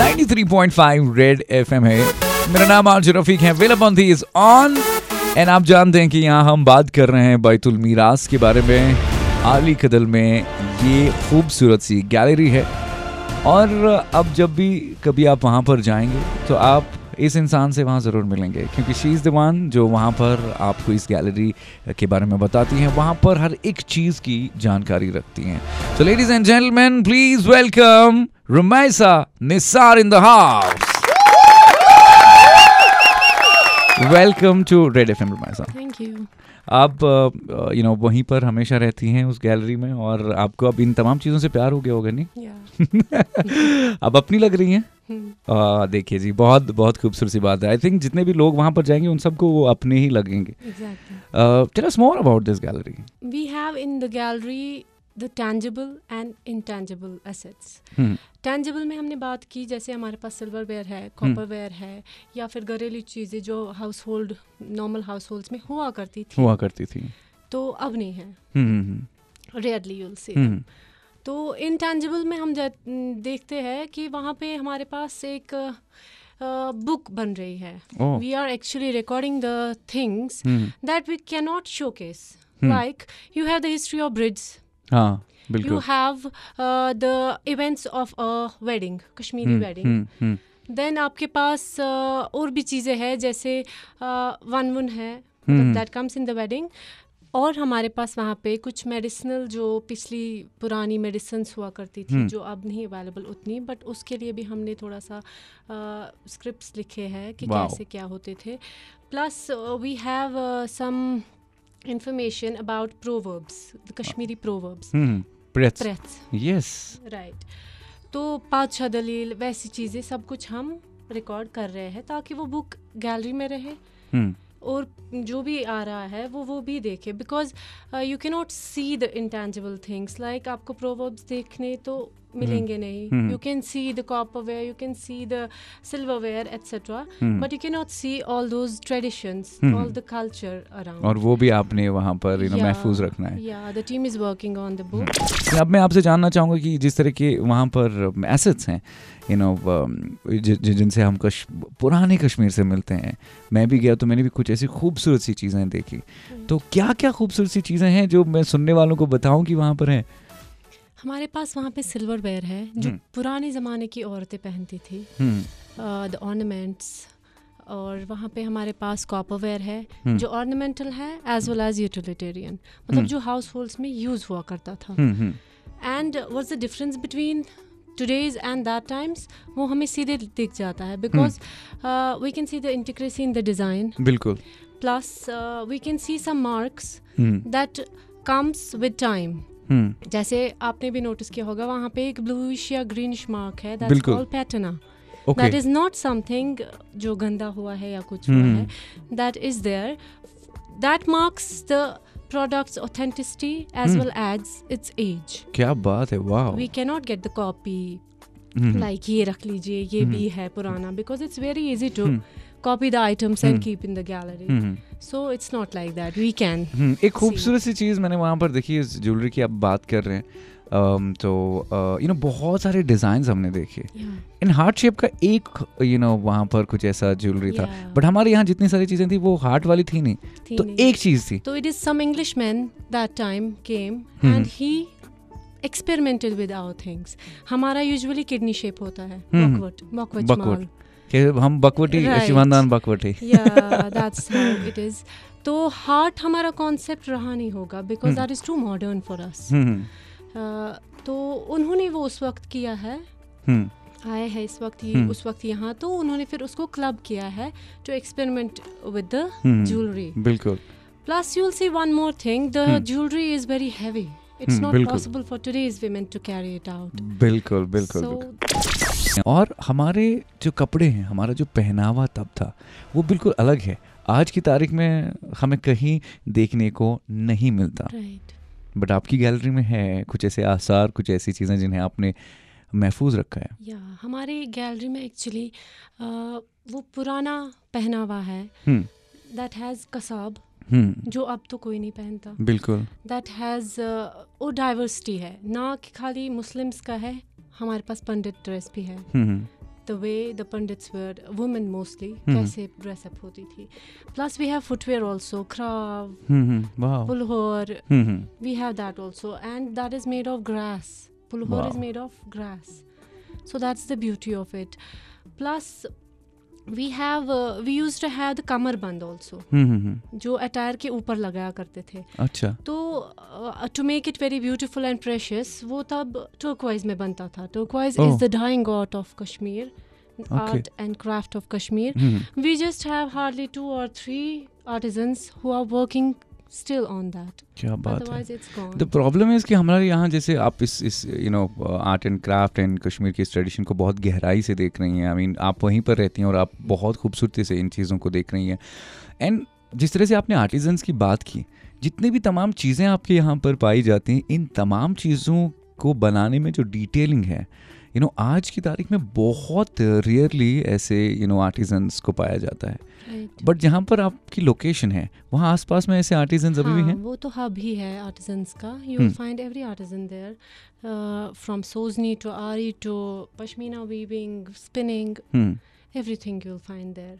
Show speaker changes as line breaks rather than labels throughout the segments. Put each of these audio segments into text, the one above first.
93.5 Red FM है। मेरा नाम आज रफीक है। वेलाबंदी इज़ ऑन एंड आप जानते हैं कि यहाँ हम बात कर रहे हैं बैतुल मीरास के बारे में। आली कदल में ये खूबसूरत सी गैलरी है। और अब जब भी कभी आप वहाँ पर जाएँगे तो आप इस इंसान से वहाँ ज़रूर मिलेंगे। क्योंकि शी इज़ जो वहाँ पर आपको इस गैलरी के बारे में बताती हैं। वहाँ पर हर एक चीज़ की जानकारी रखती हैं। तो ladies and gentleman please welcome Nisar in the house welcome to red F M Rumaisa
thank you
आप यू नो वहीं पर हमेशा रहती हैं उस गैलरी में और आपको अब इन तमाम चीज़ों से प्यार हो गया होगा नहीं? अब अपनी लग रही हैं? आ, देखिए जी बहुत बहुत खूबसूरत सी बात है। आई थिंक जितने भी लोग वहाँ पर जाएँगे उन सबको वो अपने ही लगेंगे। Tell us more about this gallery
we have in the gallery the tangible and intangible assets tangible में हमने बात की जैसे हमारे पास सिल्वर वेयर है कॉपर वेयर है या फिर घरेलू चीज़ें जो household normal household में हुआ करती थी।
हुआ करती थी।
तो अब नहीं है। रेयरली यूल से तो इनटैंजिबल में हम देखते हैं कि वहाँ पे हमारे पास एक बुक बन रही है। We are actually recording the things
hmm,
that we cannot showcase.
Hmm.
Like you have the history of brids,
हाँ
you
बिल्कुल
have uh, the events of a wedding, Kashmiri
hmm,
wedding.
Hmm, hmm,
Then आपके पास uh, और भी चीज़ें हैं जैसे one one है. That comes in the wedding और हमारे पास वहाँ पे कुछ मेडिसिनल जो पिछली पुरानी मेडिसिन हुआ करती थी
Hmm.
जो अब नहीं अवेलेबल उतनी बट उसके लिए भी हमने थोड़ा सा स्क्रिप्ट्स लिखे हैं कि कैसे क्या होते थे plus we have some information about proverbs the kashmiri proverbs.
Hmm, breaths.
breaths
Yes.
Right तो पाँच दलील वैसी चीज़ें सब कुछ हम रिकॉर्ड कर रहे हैं ताकि वो बुक गैलरी में रहे।
हम्म,
और जो भी आ रहा है वो वो भी देखे। Because you can not see the intangible things like आपको प्रोवर्ब्स देखने तो मिलेंगे नहीं।
हम्म।
You can see the copper ware you can see the silver ware etcetera
hmm.
But you can not see all those traditions
hmm.
All the culture around
और वो भी आपने वहाँ पर यू नो महफूज रखना है।
Yeah the team is working on the book
अब मैं आपसे जानना चाहूँगा कि जिस तरह के वहाँ पर एसेट्स हैं यू नो जिनसे हम कश पुराने कश्मीर से मिलते हैं। मैं भी गया तो मैंने भी कुछ ऐसी खूबसूरत सी चीज़ें देखी। तो क्या क्या खूबसूरत सी चीज़ें हैं जो मैं सुनने वालों को बताऊँ कि वहाँ पर हैं?
हमारे पास वहाँ पे सिल्वर वेयर है जो
हम्म।
पुराने ज़माने की औरतें पहनती थी।
हम्म,
द ऑर्नामेंट्स और वहाँ पे हमारे पास कॉपर वेयर है
हम्म।
जो ऑर्नामेंटल है एज वेल एज यूटिलिटेरियन मतलब
हम्म।
जो हाउस होल्ड्स में यूज़ हुआ करता था।
Hmm, hmm,
and was the difference between today's and that times वो हमें सीधे दिख जाता है because we can see the intricacy in the design
बिल्कुल।
Plus we can see some marks
hmm,
that comes with time
hmm,
जैसे आपने भी नोटिस किया होगा वहाँ पे एक ब्लूइश या ग्रीनिश मार्क है that's called patina
okay
that is not something जो गंदा हुआ है या कुछ हुआ
हम्म।
है that is there that marks the product's authenticity age
Hmm.
Well age it's age
क्या बात है वाह
we can not get the copy
hmm,
like ये रख लीजिए ये भी है पुराना because it's very easy to. Copy the items and. Keep in the gallery
hmm,
so it's not like that we can
एक खूबसूरत सी चीज़ मैंने वहाँ पर देखी इस ज्वेलरी की आप बात कर रहे हैं। तो यू नो बहुत सारे डिज़ाइंस हमने देखे। इन हार्ट शेप का एक यू नो वहाँ पर कुछ ऐसा ज्वेलरी था। बट हमारे यहाँ जितनी सारी चीज़ें थी वो हार्ट वाली थी नहीं। तो एक चीज़ थी।
So it is some Englishman that time came
Mhm.
and he experimented with our things. हमारा usually kidney shape होता है।
हम्म।
Backward. mal.
कि हम बकवटी शिवानदान बकवटी।
तो हार्ट हमारा कॉन्सेप्ट रहा नहीं होगा because that is too modern
for
us तो उन्होंने वो उस वक्त किया है।
hmm.
आए है इस वक्त ये
hmm.
उस वक्त यहाँ तो उन्होंने फिर उसको क्लब किया है to experiment with
the
jewellery
बिल्कुल।
Plus you see one more thing
the
jewellery is very heavy It's
Hmm,
not
bilkul.
possible for today's women to carry it
बिल्कुल बिल्कुल
so,
बिल्कुल। और हमारे जो कपड़े हैं हमारा जो पहनावा तब था वो बिल्कुल अलग है। आज की तारीख में हमें कहीं देखने को नहीं मिलता।
Right.
बट आपकी गैलरी में है कुछ ऐसे आसार कुछ ऐसी चीज़ें जिन्हें आपने महफूज रखा है।
Yeah, हमारी गैलरी में एक्चुअली वो पुराना पहनावा है। दैट हैज़ कसाब।
हम्म।
जो अब तो कोई नहीं पहनता।
बिल्कुल।
दैट हैज़ uh, वो डाइवर्सिटी है। ना कि खाली मुस्लिम्स का है हमारे पास पंडित ड्रेस भी है। The way the Pandits wear women
mostly
कैसे ड्रेसअप होती थी। Plus we have footwear also
क्राव wow.
पुलहोर। We have that also and that is made of
grass
पुलहोर is made of grass so that's the beauty of it plus uh, we used to have the kamar band also
हम्म
जो attire के ऊपर लगाया करते थे
अच्छा
तो to make it very beautiful and precious वो तब टर्कवाइज में बनता था turquoise
Oh.
Is the dying art of Kashmir art and craft of Kashmir
hmm
we just have hardly two or three artisans who are working still on that.
क्या बात है।
Otherwise gone.
The problem is कि हमारे यहाँ जैसे आप इस इस you know art and craft and Kashmir की इस ट्रेडिशन को बहुत गहराई से देख रही हैं। आई मीन आप वहीं पर रहती हैं और आप बहुत खूबसूरती से इन चीज़ों को देख रही हैं। एंड जिस तरह से आपने आर्टिजन्स की बात की जितनी भी तमाम चीज़ें आपके यहाँ पर पाई जाती हैं इन तमाम चीज़ों को बनाने में जो डिटेलिंग है यू नो आज की तारीख में बहुत रेयरली ऐसे यू नो आर्टिजन्स को पाया जाता है।
Right.
बट जहाँ पर आपकी लोकेशन है वहाँ आसपास में ऐसे आर्टिजन्स अभी भी
हाँ,
हैं?
वो तो हब ही है आर्टिजन्स का। You. Find every artisan there from sozni to aari to pashmina weaving spinning everything you'll find there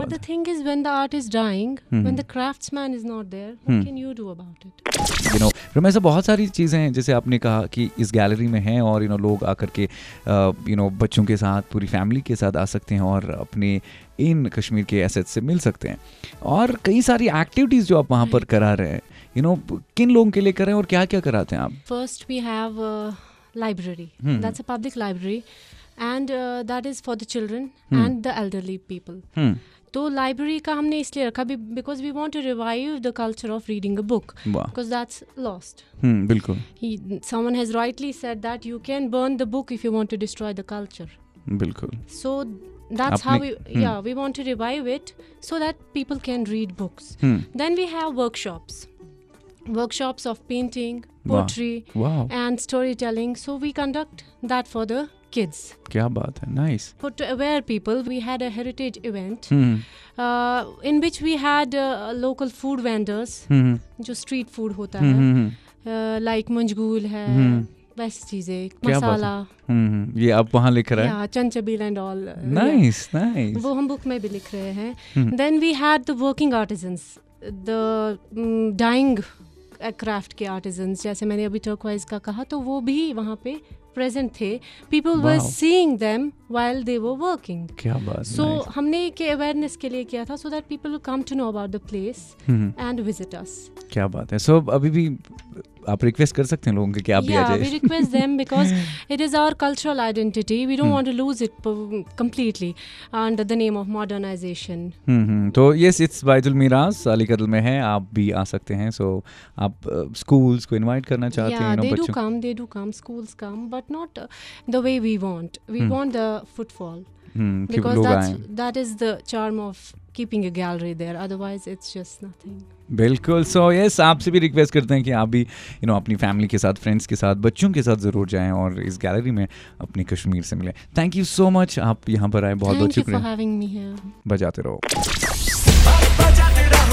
but the thing is when the art is dying
Mhm.
when the craftsman is not there what
Hmm.
can you do about it
no फिर ऐसा बहुत सारी चीज़ें हैं जैसे आपने कहा कि इस गैलरी में हैं और यू नो लोग आकर के यू नो बच्चों के साथ पूरी फैमिली के साथ आ सकते हैं और अपने इन कश्मीर के एसेट से मिल सकते हैं और कई सारी एक्टिविटीज़ जो आप वहाँ पर करा रहे हैं यू नो किन लोगों के लिए कर रहे हैं और क्या क्या कराते हैं आप
First, we have a library.
Hmm.
That's a public library, and uh, that is for the children
Hmm.
and the elderly people.
हम्म
तो लाइब्रेरी का हमने इसलिए रखा because we want to revive the culture of reading a book
वाह
because that's lost
hmm बिल्कुल
someone has rightly said that you can burn the book if you want to destroy the culture
बिल्कुल
so that's how
आपने-
we
hmm.
yeah we want to revive it so that people can read books
hmm
then we have workshops workshops of painting
Wow.
poetry
वाह
and storytelling. So we conduct that for the kids.
क्या बात है nice
For to aware people, we had a heritage event
hmm
uh, in which we had uh, local food vendors,
hmm
जो street food होता
हम्म
है, uh, like मंजगूल है,
हम्म।
वैसी चीज़ें? मसाला,
ये आप वहाँ लिख रहे हैं?
चंचबील and all. uh,
nice nice
वो हम बुक में भी लिख रहे हैं। Then we had the working artisans the dying craft के आर्टिजन्स जैसे मैंने अभी टर्कवाइज का कहा तो वो भी वहाँ पे प्रेजेंट थे people were. Seeing them while they were working
क्या बात
सो
nice.
हमने के अवेयरनेस के लिए किया था so that people come to know about the place and visit us
क्या बात है सो अभी भी आप रिक्वेस्ट कर सकते हैं लोगों के कि आप
yeah, भी request them it is our cultural identity we don't want to lose it completely under the name
of modernisation तो यस इट्स बाइजुल मीराज अलीगढ़ में है. आप भी आ सकते हैं. सो so, आप स्कूल्स uh, को इन्वाइट करना चाहते हैं
they do come they
do
come schools come
footfall mm,
because that's, that is the charm of keeping a gallery there otherwise it's just nothing.
बिल्कुल सो यस आपसे भी request करते हैं कि आप भी यू you नो know, अपनी family के साथ फ्रेंड्स के साथ बच्चों के साथ ज़रूर जाएँ और इस गैलरी में अपने कश्मीर से मिलें। थैंक यू सो मच आप यहाँ पर आए बहुत बहुत शुक्रिया।
बजाते रहो।
बजाते रहो